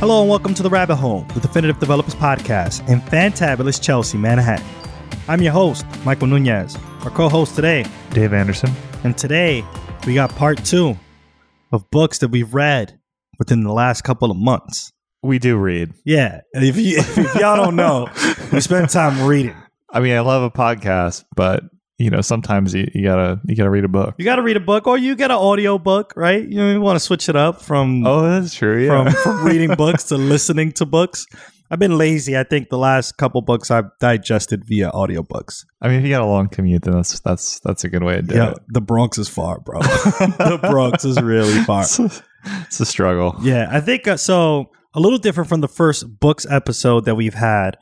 Hello and welcome to the Rabbit Hole, the Definitive Developers Podcast in fantabulous Chelsea, Manhattan. I'm your host, Michael Nunez. Our co-host today, Dave Anderson. and today we got part two of books that we've read within the last couple of months. We do read. Yeah, if, you, if y'all don't know, we spend time reading. I mean, I love a podcast, but you know, sometimes you, you gotta you gotta read a book. You got to read a book, or you get an audio book, right? You, know, you want to switch it up from Oh, that's true. Yeah. from, from reading books to listening to books. I've been lazy. I think the last couple books I've digested via audiobooks. I mean, if you got a long commute, then that's that's that's a good way to do Yeah, it. the Bronx is far, bro. the Bronx is really far. it's a struggle. Yeah, I think uh, so. A little different from the first books episode that we've had.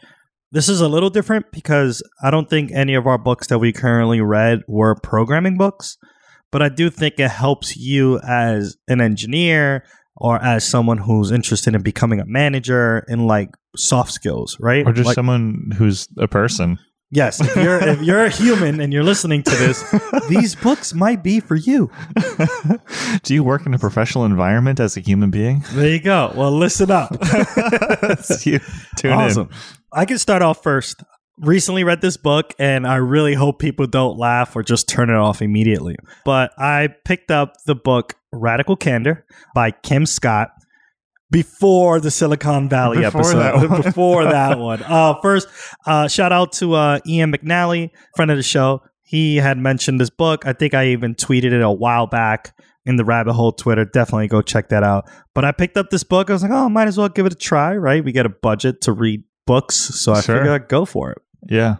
This is a little different because I don't think any of our books that we currently read were programming books, but I do think it helps you as an engineer or as someone who's interested in becoming a manager in like soft skills, right? Or just Like- someone who's a person. Yes, if you're if you're a human and you're listening to this, these books might be for you. do you work in a professional environment as a human being? There you go. Well, listen up. you tune awesome. I can start off first. Recently read this book and I really hope people don't laugh or just turn it off immediately. But I picked up the book Radical Candor by Kim Scott before the Silicon Valley Before episode. that before that one. Uh, first, uh, shout out to uh, Ian McNally, friend of the show. He had mentioned this book. I think I even tweeted it a while back in the rabbit hole Twitter. Definitely go check that out. But I picked up this book. I was like, oh, might as well give it a try, right? We get a budget to read books, so I Sure. figured I'd go for it. Yeah.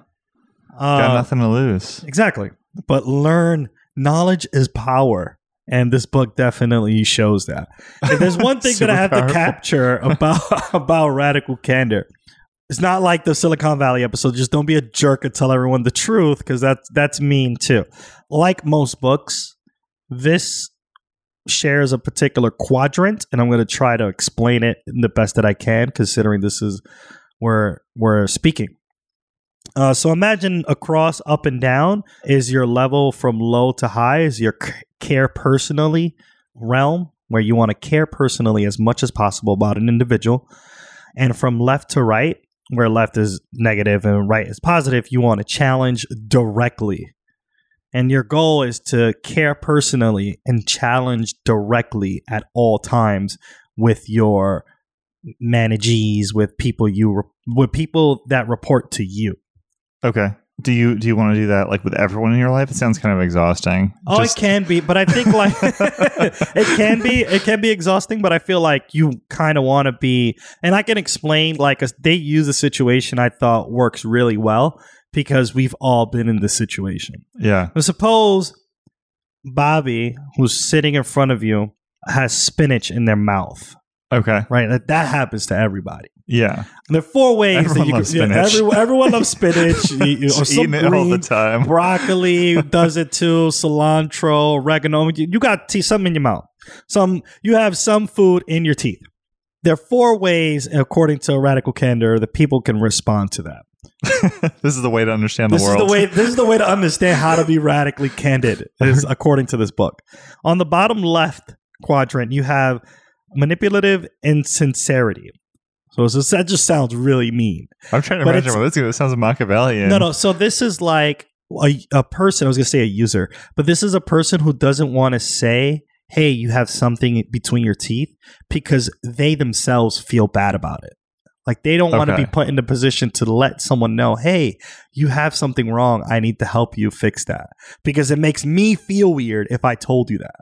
Got Uh, nothing to lose. Exactly. But learn knowledge is power. And this book definitely shows that. If there's one thing that I have to capture about about radical candor, it's not like the Silicon Valley episode. Just don't be a jerk and tell everyone the truth because that's that's mean too. Like most books, this shares a particular quadrant, and I'm going to try to explain it in the best that I can, considering this is we're speaking. Uh, so imagine across up and down. Is your level from low to high is your c- care personally realm where you want to care personally as much as possible about an individual. And from left to right where left is negative and right is positive you want to challenge directly. And your goal is to care personally and challenge directly at all times with your managees with people you re- with people that report to you Okay. Do you do you want to do that like with everyone in your life? It sounds kind of exhausting. Oh, Just- it can be, but I think like it can be, it can be exhausting. But I feel like you kind of want to be, and I can explain like a, they use a situation I thought works really well because we've all been in this situation. yeah. But suppose Bobby, who's sitting in front of you, has spinach in their mouth, Okay. right? That, that happens to everybody. Yeah. And there are four ways Everyone that you loves can. yeah, spinach. everyone, loves spinach, you- you- or some it all the time. broccoli does it too cilantro oregano you, you got tea, something in your mouth some you have some food in your teeth there are four ways according to radical candor that people can respond to that this is the way to understand this the is world. the way this is the way to understand how to be radically candid is according to this book on the bottom left quadrant you have manipulative insincerity so just- that just sounds really mean I'm trying to but imagine what this is. It sounds Machiavellian. No, no. So this is like a, a person. I was going to say a user, but this is a person who doesn't want to say, "Hey, you have something between your teeth," because they themselves feel bad about it. Like they don't want to be put in the position to let someone know, "Hey, you have something wrong. I need to help you fix that," because it makes me feel weird if I told you that.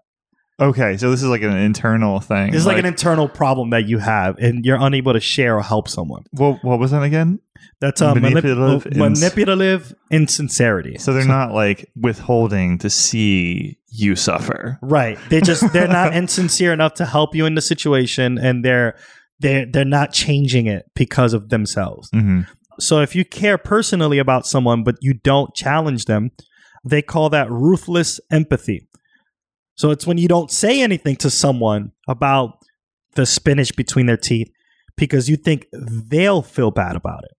Okay, so this is like an internal thing. This is like, an internal problem that you have, and you're unable to share or help someone. what, what was that again? That's a manipulative, Manipulative ins- manipulative insincerity. So they're not like withholding to see you suffer. Right. They just they're not insincere enough to help you in the situation and they're they're they're not changing it because of themselves. hmm So if you care personally about someone but you don't challenge them, they call that ruinous empathy. So it's when you don't say anything to someone about the spinach between their teeth because you think they'll feel bad about it.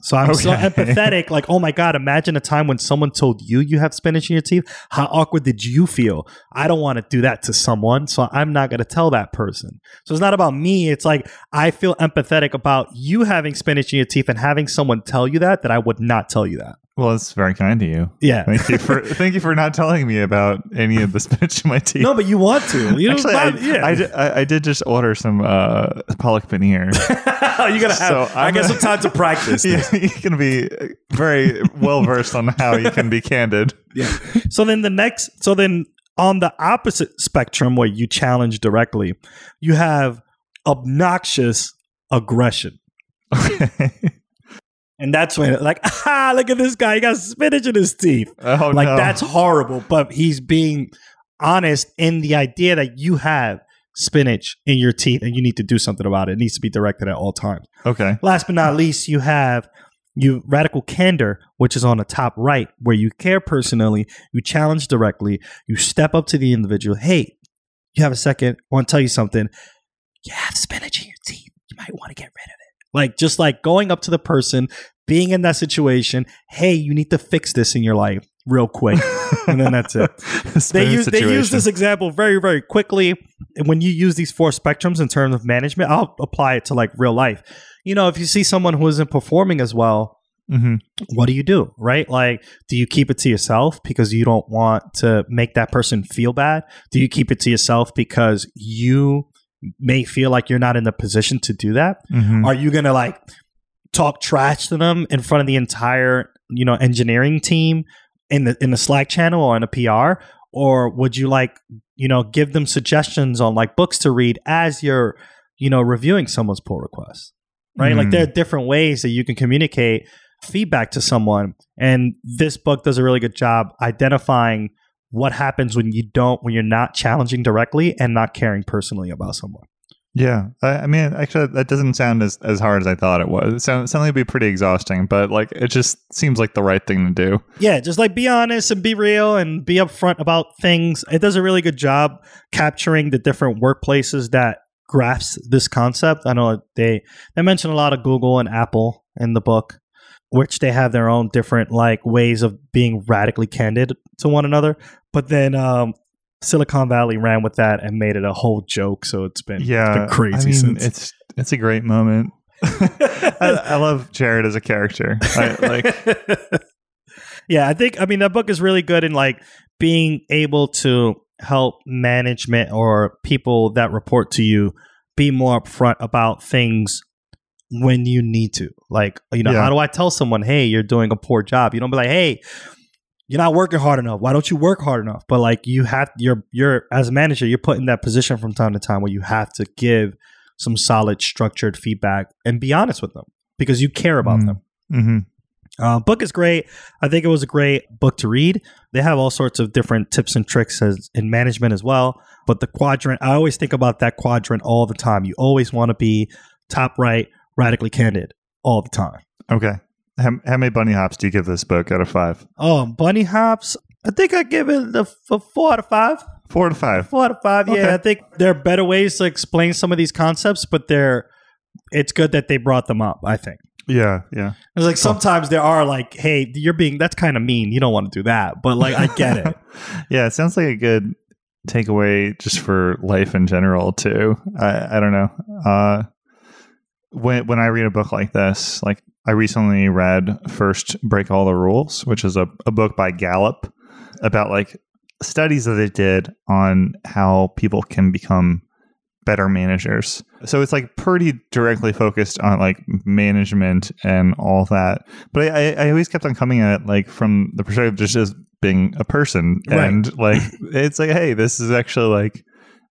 So I'm so empathetic. Like, oh my God, imagine a time when someone told you you have spinach in your teeth. How awkward did you feel? I don't want to do that to someone. So I'm not going to tell that person. So it's not about me. It's like I feel empathetic about you having spinach in your teeth and having someone tell you that, that I would not tell you that. Well, it's very kind of you. Yeah. Thank you for thank you for not telling me about any of the spinach in my teeth. No, but you want to. You know, Actually, I, yeah. I, did, I, I did just order some uh, pollock veneer. you gotta have. So I I'm a- some time to practice. yeah, you can be very well versed on how you can be candid. Yeah. So then the next, so then on the opposite spectrum where you challenge directly, you have obnoxious aggression. Okay. And that's when, like, ah, look at this guy. He got spinach in his teeth. Oh like, no. that's horrible. But he's being honest in the idea that you have spinach in your teeth and you need to do something about it. It needs to be directed at all times. okay. Last but not least, you have you radical candor, which is on the top right, where you care personally, you challenge directly, you step up to the individual. Hey, you have a second? I want to tell you something. You have spinach in your teeth. You might want to get rid of it. Like just like going up to the person, being in that situation. Hey, you need to fix this in your life real quick, and then that's it. They use they use this example very very quickly. And when you use these four spectrums in terms of management i'll apply it to like real life. You know if you see someone who isn't performing as well Mhm. what do you do right? Like do you keep it to yourself because you don't want to make that person feel bad? Do you keep it to yourself because you may feel like you're not in the position to do that Mhm. are you gonna like talk trash to them in front of the entire you know engineering team in the in the slack channel or in a pr or would you like you know give them suggestions on like books to read as you're you know reviewing someone's pull request right like Mhm. there are different ways that you can communicate feedback to someone and this book does a really good job identifying what happens when you don't when you're not challenging directly and not caring personally about someone Yeah, I, I mean, actually, that doesn't sound as, as hard as I thought it was. It sounds like it'd be pretty exhausting, but like it just seems like the right thing to do. Yeah, just like be honest and be real and be upfront about things. It does a really good job capturing the different workplaces that grasps this concept. I know they they mention a lot of Google and Apple in the book, which they have their own different like ways of being radically candid to one another. But then um, Silicon Valley ran with that and made it a whole joke. So it's been, Yeah, it's been crazy I mean, since. it's it's a great moment. I, I love Jared as a character. I, like, yeah, I think I mean that book is really good in like being able to help management or people that report to you be more upfront about things when you need to. Like, you know, Yeah. how do I tell someone, hey, you're doing a poor job? You don't be like, hey, you're not working hard enough. Why don't you work hard enough? But like you have you're you're as a manager, you're put in that position from time to time where you have to give some solid structured feedback and be honest with them because you care about Mm. them. mhm. Uh, book is great. I think it was a great book to read. They have all sorts of different tips and tricks as, in management as well. But the quadrant, I always think about that quadrant all the time. You always want to be top right, radically candid all the time. okay. How, how many bunny hops do you give this book out of five? Oh, bunny hops. I think I give it a, a four out of five. Four out of five. Four out of five. Okay. Yeah, I think there are better ways to explain some of these concepts, but they're. It's good that they brought them up. I think. Yeah, yeah. It's like sometimes there are like, hey, you're being that's kind of mean. You don't want to do that, but like I get it. yeah, it sounds like a good takeaway just for life in general too. I, I don't know. Uh, when when I read a book like this, like I recently read First Break All the Rules, which is a, a book by Gallup about like studies that they did on how people can become better managers. So it's like pretty directly focused on like management and all that. But I, I, always kept on coming at it like from the perspective of just as being a person. Right. And like it's like, hey, this is actually like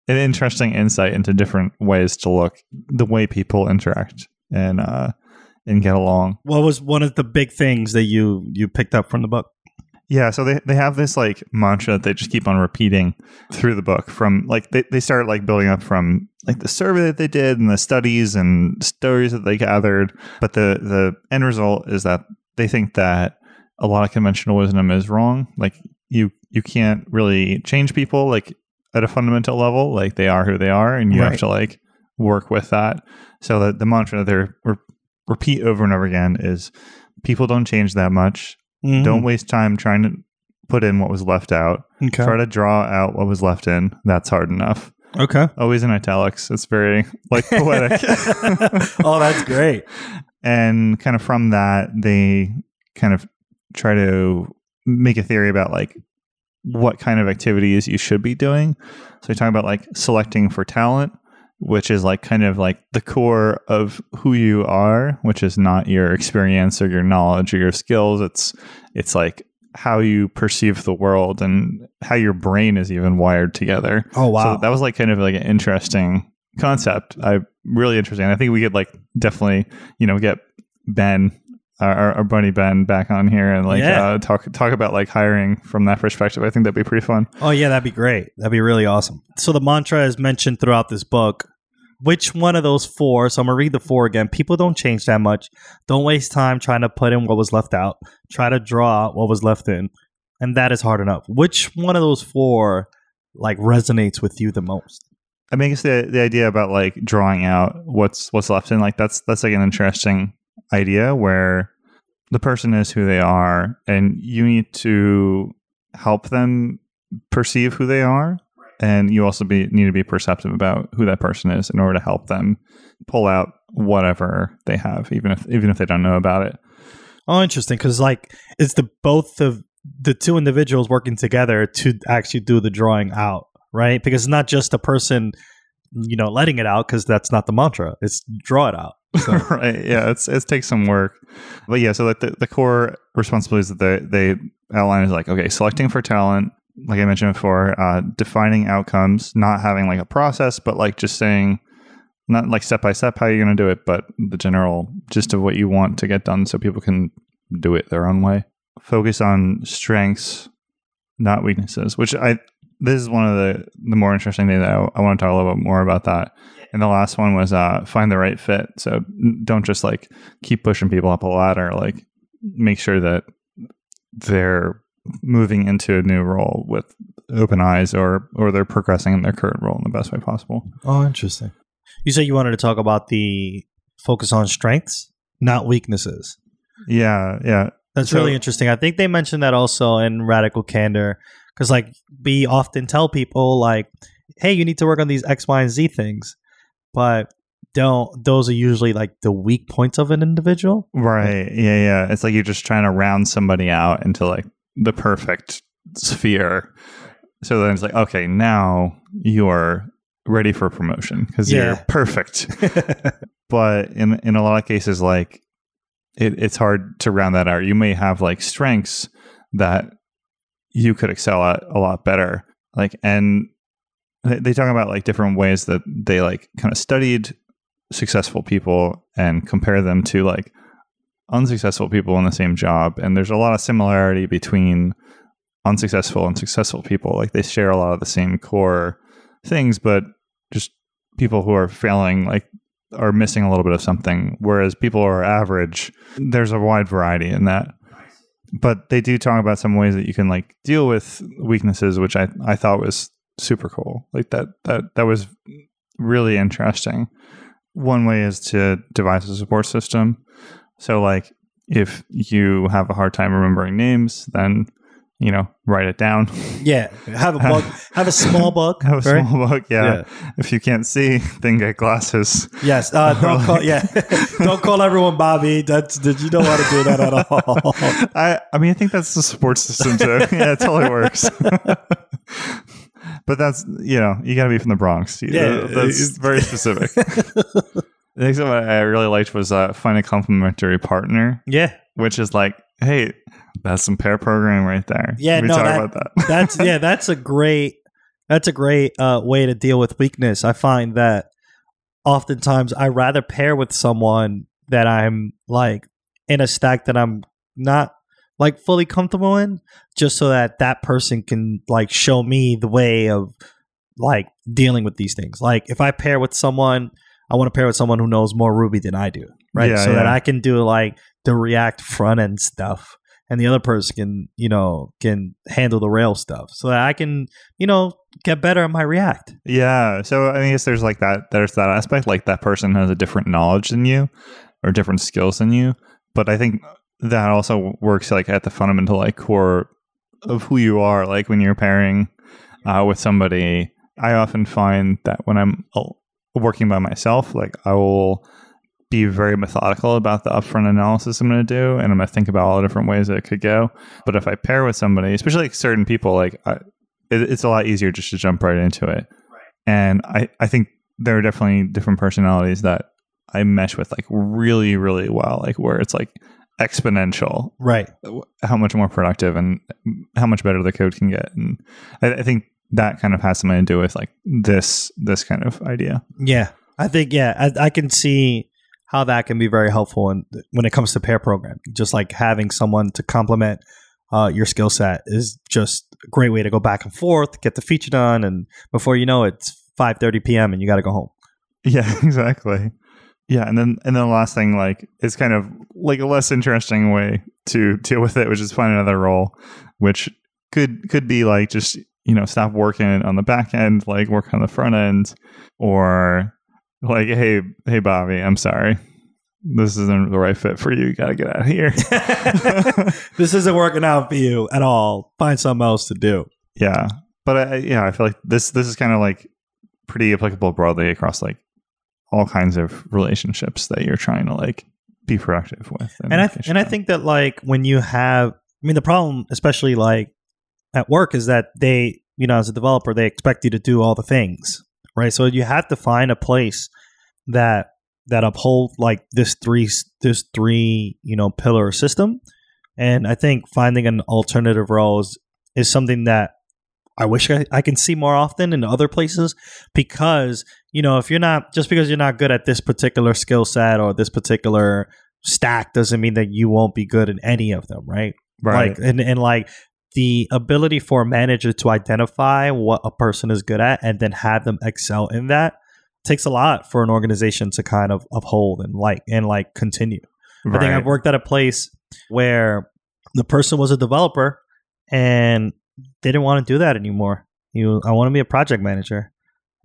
an interesting insight into different ways to look the way people interact and uh and get along. What was one of the big things that you you picked up from the book? Yeah, so they, they have this like mantra that they just keep on repeating through the book from like they, they start like building up from like the survey that they did and the studies and stories that they gathered. But the the end result is that they think that a lot of conventional wisdom is wrong. Like you you can't really change people like at a fundamental level. Like they are who they are and you Right. have to like work with that. So that the mantra that they're re- repeat over and over again is people don't change that much. Mhm. Don't waste time trying to put in what was left out. Okay. Try to draw out what was left in. That's hard enough. okay. Always in italics. It's very like poetic. oh, that's great. and kind of from that they kind of try to make a theory about like what kind of activities you should be doing so we talk about like selecting for talent which is like kind of like the core of who you are which is not your experience or your knowledge or your skills it's it's like how you perceive the world and how your brain is even wired together Oh wow. so that was like kind of like an interesting concept. I really interesting. I think we could like definitely you know get Ben our, our buddy Ben back on here and like Yeah. uh, talk talk about like hiring from that perspective. I think that'd be pretty fun. Oh yeah, that'd be great. That'd be really awesome. So the mantra is mentioned throughout this book. Which one of those four? So I'm gonna read the four again. People don't change that much. Don't waste time trying to put in what was left out. Try to draw what was left in, and that is hard enough. Which one of those four like resonates with you the most? I mean, it's the the idea about like drawing out what's what's left in like that's that's like an interesting idea where the person is who they are and you need to help them perceive who they are and you also be need to be perceptive about who that person is in order to help them pull out whatever they have even if even if they don't know about it Oh, interesting. Because like it's the both of the two individuals working together to actually do the drawing out, right? Because it's not just the person, you know, letting it out. Because that's not the mantra. It's draw it out. So, right yeah it's it takes some work. But yeah so like the, the core responsibilities that they, they outline is like okay selecting for talent like i mentioned before uh, defining outcomes not having like a process but like just saying not like step by step how you're going to do it but the general gist of what you want to get done so people can do it their own way. Focus on strengths not weaknesses which i this is one of the the more interesting things that I, I want to talk a little bit more about that and the last one was uh, find the right fit. So don't just like keep pushing people up a ladder. Like make sure that they're moving into a new role with open eyes, or or they're progressing in their current role in the best way possible. oh, interesting. You said you wanted to talk about the focus on strengths, not weaknesses. Yeah, yeah, That's So- really interesting. I think they mentioned that also in Radical Candor because, like, we often tell people, like, hey, you need to work on these X, Y, and Z things, but don't, those are usually like the weak points of an individual. right. Yeah, yeah. It's like you're just trying to round somebody out into like the perfect sphere. So then it's like, okay, now you are ready for promotion because Yeah. you're perfect. but in in a lot of cases like it, it's hard to round that out you may have like strengths that you could excel at a lot better like and they, talk about like different ways that they like kind of studied successful people and compare them to like unsuccessful people in the same job. And there's a lot of similarity between unsuccessful and successful people. Like they share a lot of the same core things but just people who are failing like are missing a little bit of something. Whereas people who are average there's a wide variety in that. But they do talk about some ways that you can like deal with weaknesses which i i thought was super cool like that that that was really interesting one way is to devise a support system so like if you have a hard time remembering names then you know write it down yeah. Have a book, have a small book. have a right? small book yeah. if you can't see then get glasses Yes. Uh, don't call, yeah. don't call everyone Bobby. That's, did you don't want to do that at all. I I mean I think that's the support system too. yeah, it totally works. But that's you know you got to be from the Bronx. Yeah, that's it's- very specific. The next one I really liked was uh, find a complementary partner, yeah. which is like, hey, that's some pair programming right there. Yeah, we no, talk that- about that. that's yeah that's a great that's a great uh, way to deal with weakness i find that oftentimes i rather pair with someone that i'm like in a stack that i'm not like fully comfortable in just so that that person can like show me the way of like dealing with these things like if i pair with someone i want to pair with someone who knows more ruby than i do right Yeah, so that i can do like the react front end stuff and the other person can you know can handle the rail stuff so that i can you know get better at my react Yeah. So I guess there's like that. There's that aspect. Like that person has a different knowledge than you, or different skills than you. But I think that also works like at the fundamental like core of who you are. Like when you're pairing uh, with somebody, I often find that when I'm uh, working by myself, like I will be very methodical about the upfront analysis I'm going to do, and I'm going to think about all the different ways that it could go. But if I pair with somebody, especially like certain people, like I, it, it's a lot easier just to jump right into it. Right. And I, I think there are definitely different personalities that I mesh with like really, really well, like where it's like exponential, right? How much more productive and how much better the code can get, and I, I think that kind of has something to do with like this this kind of idea. Yeah, I think yeah, I, I can see how that can be very helpful and when it comes to pair programming. Just like having someone to complement uh, your skill set is just a great way to go back and forth, get the feature done, and before you know it, it's five thirty p.m. and you got to go home. Yeah, exactly. Yeah, and then and then the last thing like is kind of like a less interesting way to deal with it, which is find another role, which could could be like just you know stop working on the back end, like work on the front end, or like, hey, hey, Bobby, I'm sorry. This isn't the right fit for you. You got to get out of here. this isn't working out for you at all. Find something else to do. Yeah, but I, yeah, I feel like this this is kind of like pretty applicable broadly across like all kinds of relationships that you're trying to like be productive with. And, and I th- and I think that like when you have, I mean, the problem, especially like at work, is that they, you know, as a developer, they expect you to do all the things, right? So you have to find a place that that uphold like this three this three you know pillar system, and I think finding an alternative role is, is something that I wish I, I can see more often in other places because you know if you're not just because you're not good at this particular skill set or this particular stack doesn't mean that you won't be good in any of them, right? Right. Like and and like the ability for a manager to identify what a person is good at and then have them excel in that takes a lot for an organization to kind of uphold and like and like continue. Right. I think I've worked at a place where the person was a developer and they didn't want to do that anymore. You, I want to be a project manager,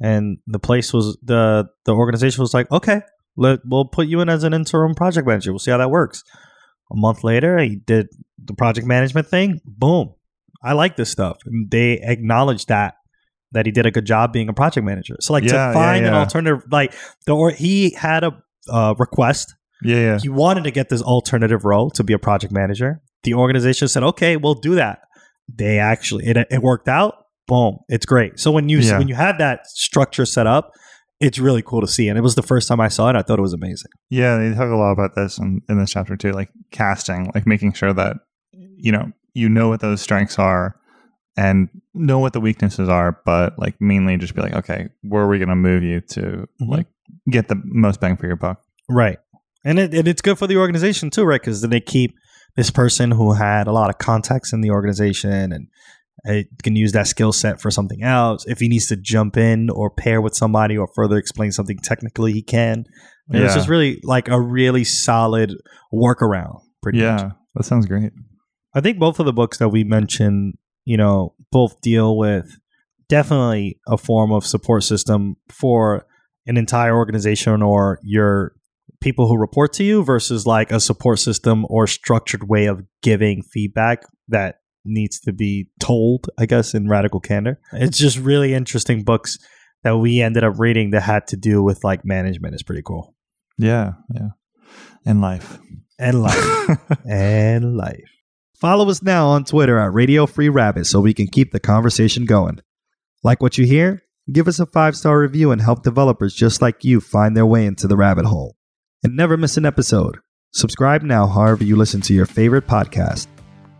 and the place was the the organization was like, okay, let we'll put you in as an interim project manager. We'll see how that works. A month later, he did the project management thing. Boom, I like this stuff. And they acknowledged that that he did a good job being a project manager. So like yeah, to find yeah, yeah. an alternative, like the or he had a uh, request. Yeah, yeah, he wanted to get this alternative role to be a project manager. The organization said, "Okay, we'll do that." They actually it it worked out. Boom, it's great. So when you when you have that structure set up, it's really cool to see. And it was the first time I saw it. I thought it was amazing. Yeah, they talk a lot about this in, in this chapter too, like casting, like making sure that you know you know what those strengths are and know what the weaknesses are, but like mainly just be like, okay, where are we going to move you to mm-hmm. like get the most bang for your buck? Right. And, it, and it's good for the organization too, right? Because then they keep this person who had a lot of contacts in the organization and it can use that skill set for something else. If he needs to jump in or pair with somebody or further explain something technically, he can. Yeah. It's just really like a really solid workaround. Pretty yeah, much. that sounds great. I think both of the books that we mentioned, you know, both deal with definitely a form of support system for an entire organization or your people who report to you versus like a support system or structured way of giving feedback that needs to be told, I guess, in Radical Candor. It's just really interesting books that we ended up reading that had to do with like management is pretty cool. Yeah, yeah. And life. And life. and life. Follow us now on Twitter at Radio Free Rabbit so we can keep the conversation going. Like what you hear? Give us a five star review and help developers just like you find their way into the rabbit hole. And never miss an episode. Subscribe now, however, you listen to your favorite podcast.